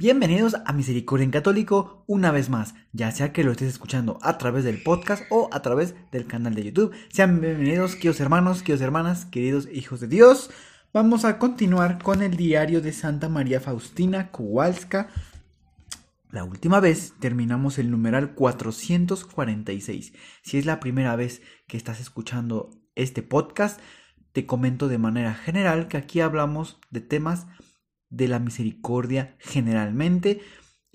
Bienvenidos a Misericordia en Católico una vez más, ya sea que lo estés escuchando a través del podcast o a través del canal de YouTube. Sean bienvenidos, queridos hermanos, queridos hermanas, queridos hijos de Dios. Vamos a continuar con el diario de Santa María Faustina Kowalska. La última vez terminamos el numeral 446. Si es la primera vez que estás escuchando este podcast, te comento de manera general que aquí hablamos de temas de la misericordia generalmente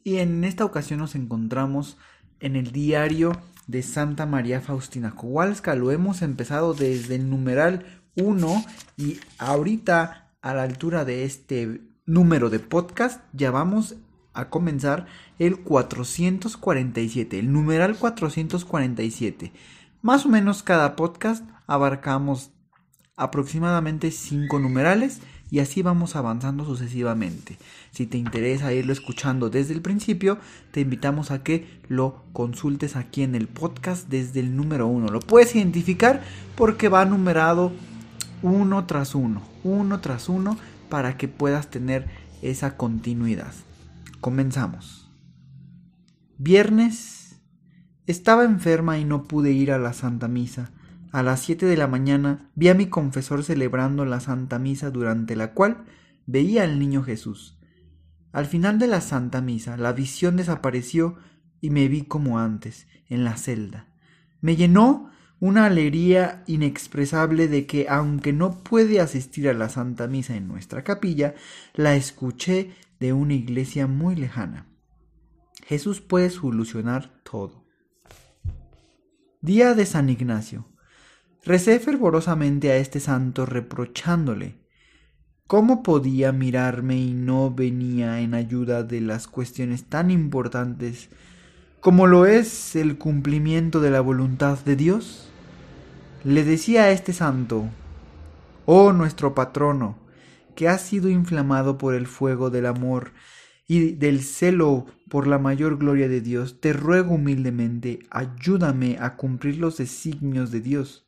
y en esta ocasión nos encontramos en el diario de Santa María Faustina Kowalska. Lo hemos empezado desde el numeral 1 y ahorita a la altura de este número de podcast ya vamos a comenzar el 447, el numeral 447. Más o menos cada podcast abarcamos aproximadamente 5 numerales y así vamos avanzando sucesivamente. Si te interesa irlo escuchando desde el principio, te invitamos a que lo consultes aquí en el podcast desde el número 1. Lo puedes identificar porque va numerado uno tras uno, uno tras uno, para que puedas tener esa continuidad. Comenzamos. Viernes. Estaba enferma y no pude ir a la Santa Misa. A las siete de la mañana vi a mi confesor celebrando la Santa Misa durante la cual veía al niño Jesús. Al final de la Santa Misa la visión desapareció y me vi como antes, en la celda. Me llenó una alegría inexpresable de que, aunque no puede asistir a la Santa Misa en nuestra capilla, la escuché de una iglesia muy lejana. Jesús puede solucionar todo. Día de San Ignacio. Recé fervorosamente a este santo reprochándole cómo podía mirarme y no venía en ayuda de las cuestiones tan importantes como lo es el cumplimiento de la voluntad de Dios? Le decía a este santo, oh nuestro patrono, que has sido inflamado por el fuego del amor y del celo por la mayor gloria de Dios, te ruego humildemente, ayúdame a cumplir los designios de Dios.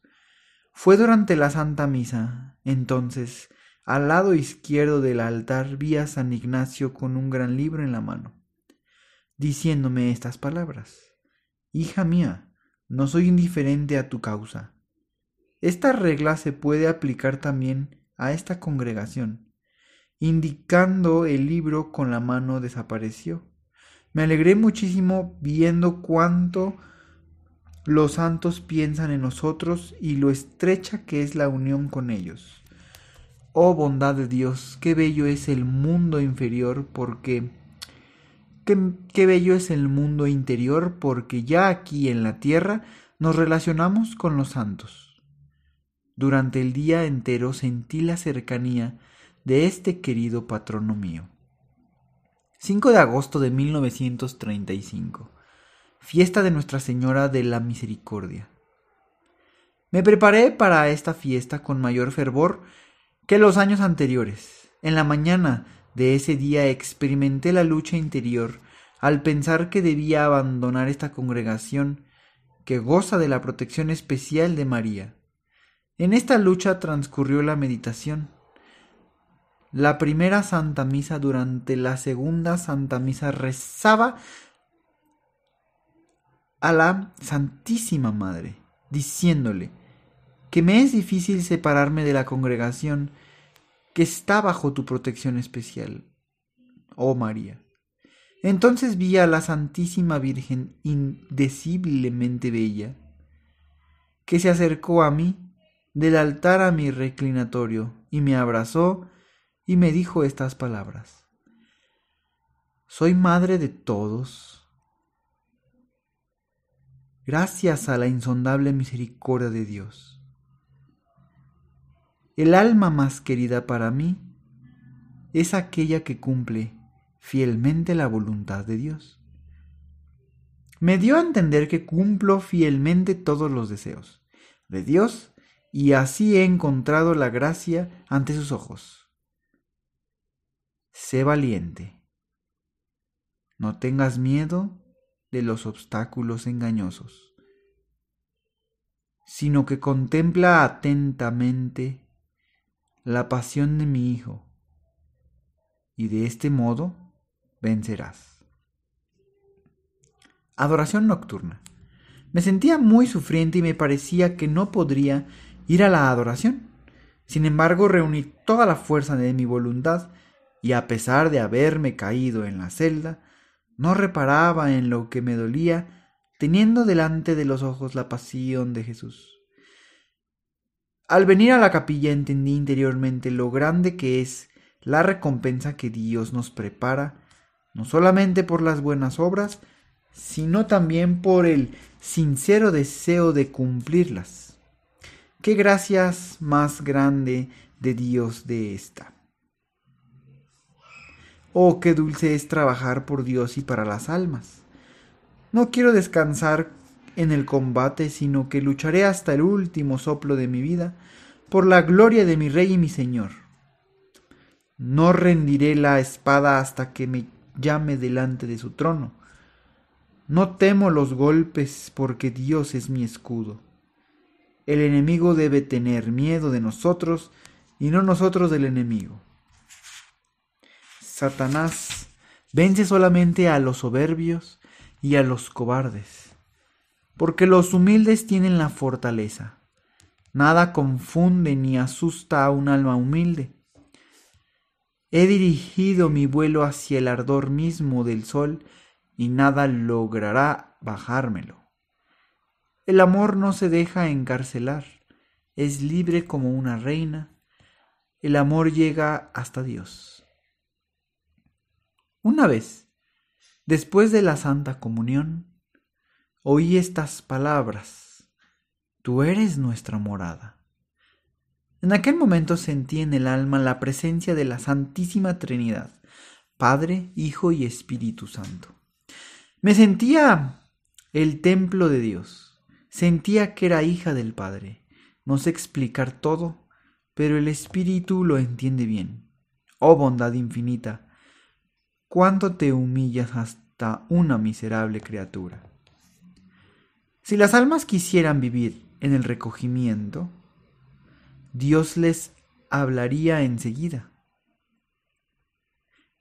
Fue durante la Santa Misa, entonces, al lado izquierdo del altar vi a San Ignacio con un gran libro en la mano diciéndome estas palabras. Hija mía, no soy indiferente a tu causa. Esta regla se puede aplicar también a esta congregación. Indicando el libro con la mano desapareció. Me alegré muchísimo viendo cuánto los santos piensan en nosotros y lo estrecha que es la unión con ellos. Oh bondad de Dios, qué bello es el mundo inferior porque Qué, bello es el mundo interior porque ya aquí en la tierra nos relacionamos con los santos. Durante el día entero sentí la cercanía de este querido patrono mío. 5 de agosto de 1935. Fiesta de Nuestra Señora de la Misericordia. Me preparé para esta fiesta con mayor fervor que los años anteriores. En la mañana de ese día experimenté la lucha interior al pensar que debía abandonar esta congregación que goza de la protección especial de María. En esta lucha transcurrió la meditación. La primera Santa Misa durante la segunda Santa Misa rezaba a la Santísima Madre, diciéndole que me es difícil separarme de la congregación que está bajo tu protección especial, oh María. Entonces vi a la Santísima Virgen indeciblemente bella, que se acercó a mí del altar a mi reclinatorio y me abrazó y me dijo estas palabras. Soy madre de todos. Gracias a la insondable misericordia de Dios. El alma más querida para mí es aquella que cumple fielmente la voluntad de Dios. Me dio a entender que cumplo fielmente todos los deseos de Dios y así he encontrado la gracia ante sus ojos. Sé valiente. No tengas miedo de los obstáculos engañosos, sino que contempla atentamente la pasión de mi Hijo, y de este modo vencerás. Adoración nocturna. Me sentía muy sufriente y me parecía que no podría ir a la adoración. Sin embargo, reuní toda la fuerza de mi voluntad y a pesar de haberme caído en la celda, no reparaba en lo que me dolía, teniendo delante de los ojos la pasión de Jesús. Al venir a la capilla entendí interiormente lo grande que es la recompensa que Dios nos prepara, no solamente por las buenas obras, sino también por el sincero deseo de cumplirlas. Qué gracias más grande de Dios de esta. Oh, qué dulce es trabajar por Dios y para las almas. No quiero descansar en el combate, sino que lucharé hasta el último soplo de mi vida por la gloria de mi Rey y mi Señor. No rendiré la espada hasta que me llame delante de su trono. No temo los golpes porque Dios es mi escudo. El enemigo debe tener miedo de nosotros y no nosotros del enemigo. Satanás vence solamente a los soberbios y a los cobardes, porque los humildes tienen la fortaleza. Nada confunde ni asusta a un alma humilde. He dirigido mi vuelo hacia el ardor mismo del sol y nada logrará bajármelo. El amor no se deja encarcelar, es libre como una reina. El amor llega hasta Dios. Una vez, después de la Santa Comunión, oí estas palabras, Tú eres nuestra morada. En aquel momento sentí en el alma la presencia de la Santísima Trinidad, Padre, Hijo y Espíritu Santo. Me sentía el templo de Dios, sentía que era hija del Padre. No sé explicar todo, pero el Espíritu lo entiende bien. Oh bondad infinita, cuánto te humillas hasta una miserable criatura. Si las almas quisieran vivir en el recogimiento, Dios les hablaría enseguida,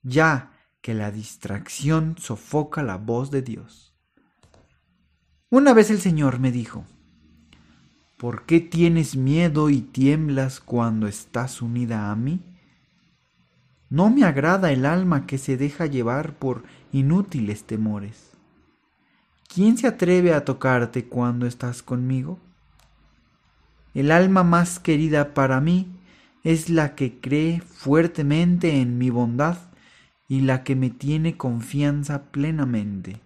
ya que la distracción sofoca la voz de Dios. Una vez el Señor me dijo, ¿por qué tienes miedo y tiemblas cuando estás unida a mí? No me agrada el alma que se deja llevar por inútiles temores. ¿Quién se atreve a tocarte cuando estás conmigo? El alma más querida para mí es la que cree fuertemente en mi bondad y la que me tiene confianza plenamente.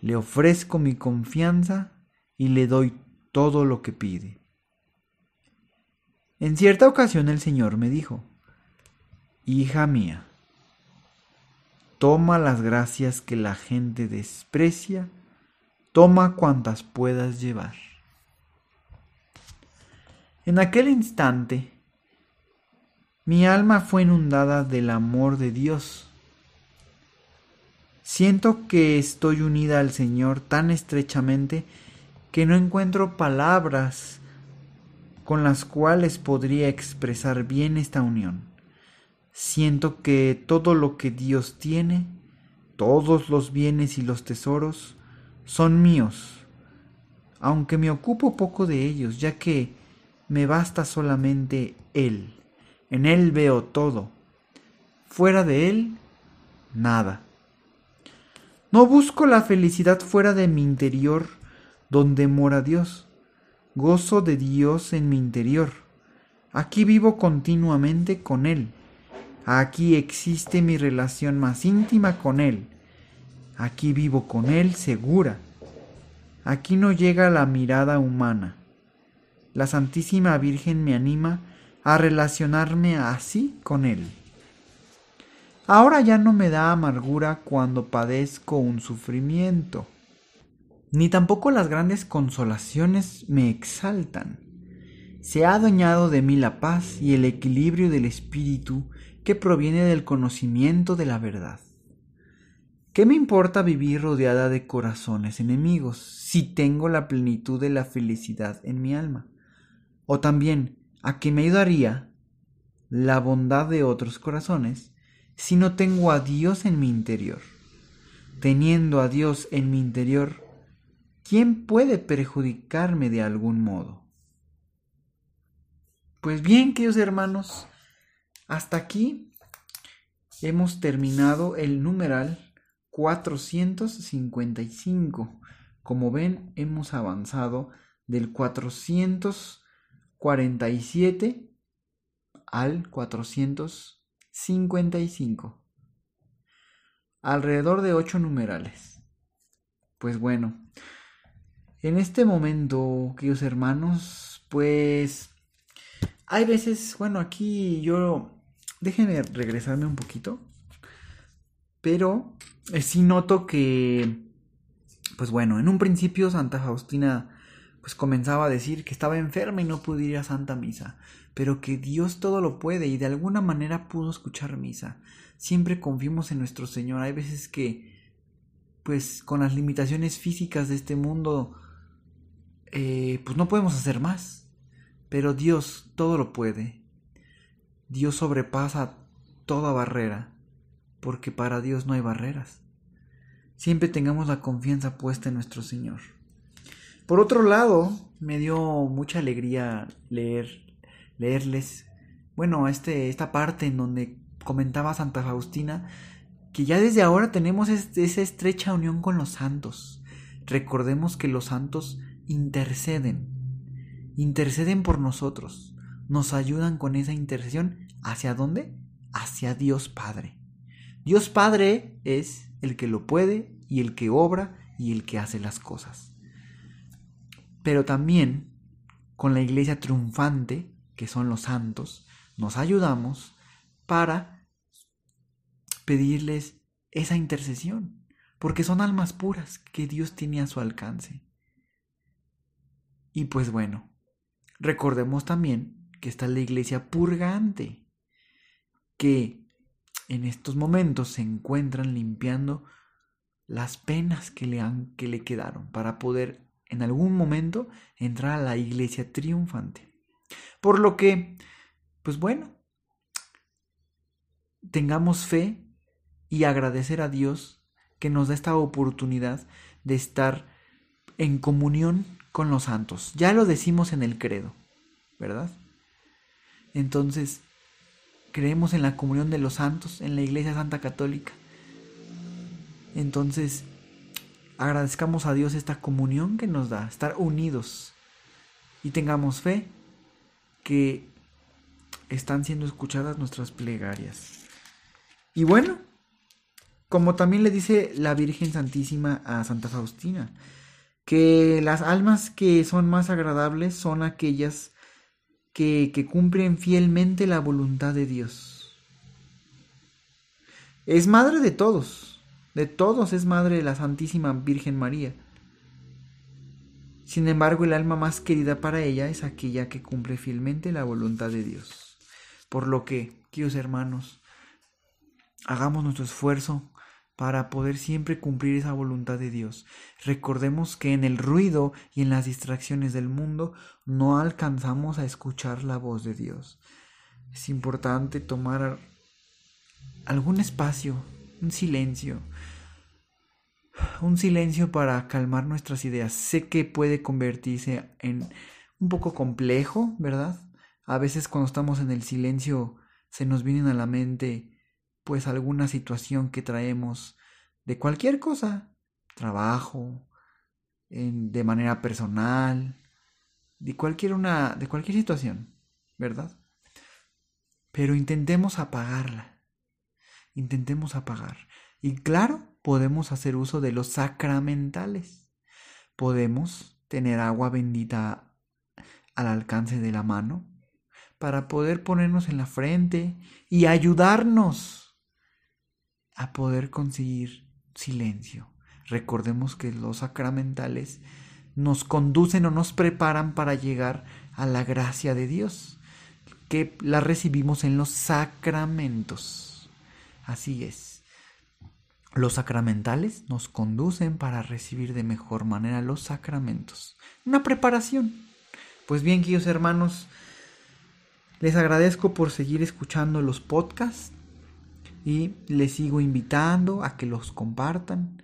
Le ofrezco mi confianza y le doy todo lo que pide. En cierta ocasión el Señor me dijo, Hija mía, toma las gracias que la gente desprecia, toma cuantas puedas llevar. En aquel instante, mi alma fue inundada del amor de Dios. Siento que estoy unida al Señor tan estrechamente que no encuentro palabras con las cuales podría expresar bien esta unión. Siento que todo lo que Dios tiene, todos los bienes y los tesoros, son míos, aunque me ocupo poco de ellos, ya que me basta solamente Él. En Él veo todo. Fuera de Él, nada. No busco la felicidad fuera de mi interior, donde mora Dios. Gozo de Dios en mi interior. Aquí vivo continuamente con Él. Aquí existe mi relación más íntima con Él. Aquí vivo con Él segura. Aquí no llega la mirada humana. La Santísima Virgen me anima a relacionarme así con Él. Ahora ya no me da amargura cuando padezco un sufrimiento, ni tampoco las grandes consolaciones me exaltan. Se ha adueñado de mí la paz y el equilibrio del espíritu que proviene del conocimiento de la verdad. ¿Qué me importa vivir rodeada de corazones enemigos si tengo la plenitud de la felicidad en mi alma? O también, ¿a qué me ayudaría la bondad de otros corazones si no tengo a Dios en mi interior? Teniendo a Dios en mi interior, ¿quién puede perjudicarme de algún modo? Pues bien, queridos hermanos, hasta aquí hemos terminado el numeral 455. Como ven, hemos avanzado del 447 al 455. Alrededor de 8 numerales. Pues bueno, en este momento, queridos hermanos, pues hay veces, bueno, aquí yo... Déjenme regresarme un poquito. Pero eh, sí noto que, pues bueno, en un principio Santa Faustina pues comenzaba a decir que estaba enferma y no pudo ir a Santa Misa, pero que Dios todo lo puede y de alguna manera pudo escuchar misa. Siempre confiemos en nuestro Señor. Hay veces que, pues con las limitaciones físicas de este mundo, eh, pues no podemos hacer más. Pero Dios todo lo puede. Dios sobrepasa toda barrera porque para Dios no hay barreras. Siempre tengamos la confianza puesta en nuestro Señor. Por otro lado, me dio mucha alegría leer, leerles, bueno, este, esta parte en donde comentaba Santa Faustina que ya desde ahora tenemos esa estrecha unión con los santos. Recordemos que los santos interceden, interceden por nosotros, nos ayudan con esa intercesión. ¿Hacia dónde? Hacia Dios Padre. Dios Padre es el que lo puede y el que obra y el que hace las cosas. Pero también con la iglesia triunfante, que son los santos, nos ayudamos para pedirles esa intercesión, porque son almas puras que Dios tiene a su alcance. Y pues bueno, recordemos también que está la iglesia purgante, que en estos momentos se encuentran limpiando las penas que le, han, que le quedaron para poder en algún momento entrar a la iglesia triunfante. Por lo que, pues bueno, tengamos fe y agradecer a Dios que nos da esta oportunidad de estar en comunión con los santos. Ya lo decimos en el credo, ¿verdad? Entonces, creemos en la comunión de los santos, en la Iglesia Santa Católica. Entonces, agradezcamos a Dios esta comunión que nos da, estar unidos y tengamos fe que están siendo escuchadas nuestras plegarias. Y bueno, como también le dice la Virgen Santísima a Santa Faustina, que las almas que son más agradables son aquellas que, cumplen fielmente la voluntad de Dios. Es madre de todos, de todos es madre de la Santísima Virgen María. Sin embargo, el alma más querida para ella es aquella que cumple fielmente la voluntad de Dios. Por lo que, queridos hermanos, hagamos nuestro esfuerzo para poder siempre cumplir esa voluntad de Dios. Recordemos que en el ruido y en las distracciones del mundo no alcanzamos a escuchar la voz de Dios. Es importante tomar algún espacio, un silencio, un silencio para calmar nuestras ideas. Sé que puede convertirse en un poco complejo, ¿verdad? A veces cuando estamos en el silencio se nos vienen a la mente pues alguna situación que traemos de cualquier cosa, trabajo, de manera personal, de cualquier una, de cualquier situación, ¿verdad? Pero intentemos apagarla. Intentemos apagar. Y claro, podemos hacer uso de los sacramentales. Podemos tener agua bendita al alcance de la mano para poder ponernos en la frente y ayudarnos a poder conseguir silencio. Recordemos que los sacramentales nos conducen o nos preparan para llegar a la gracia de Dios, que la recibimos en los sacramentos. Así es. Los sacramentales nos conducen para recibir de mejor manera los sacramentos. Una preparación. Pues bien, queridos hermanos, les agradezco por seguir escuchando los podcasts y les sigo invitando a que los compartan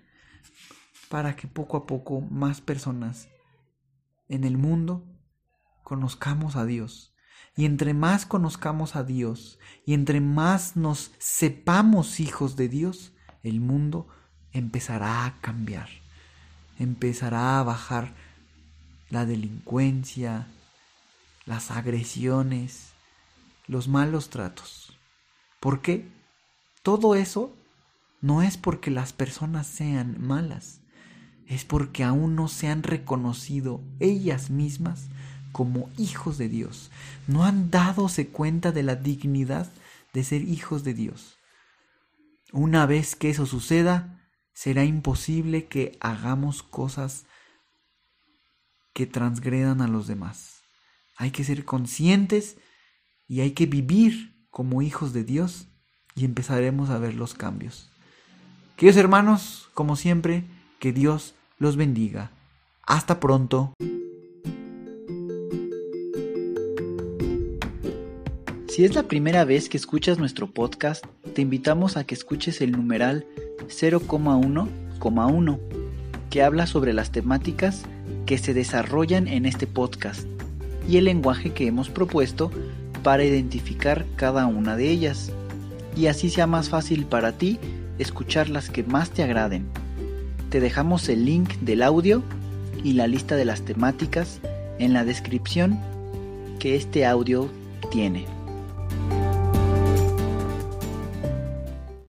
para que poco a poco más personas en el mundo conozcamos a Dios. Y entre más conozcamos a Dios y entre más nos sepamos hijos de Dios, el mundo empezará a cambiar, empezará a bajar la delincuencia, las agresiones, los malos tratos. ¿Por qué? Todo eso no es porque las personas sean malas, es porque aún no se han reconocido ellas mismas como hijos de Dios. No han dadose cuenta de la dignidad de ser hijos de Dios. Una vez que eso suceda, será imposible que hagamos cosas que transgredan a los demás. Hay que ser conscientes y hay que vivir como hijos de Dios y empezaremos a ver los cambios. Queridos hermanos, como siempre, que Dios los bendiga. Hasta pronto. Si es la primera vez que escuchas nuestro podcast, te invitamos a que escuches el numeral 0,1,1, que habla sobre las temáticas que se desarrollan en este podcast y el lenguaje que hemos propuesto para identificar cada una de ellas, y así sea más fácil para ti escuchar las que más te agraden. Te dejamos el link del audio y la lista de las temáticas en la descripción que este audio tiene.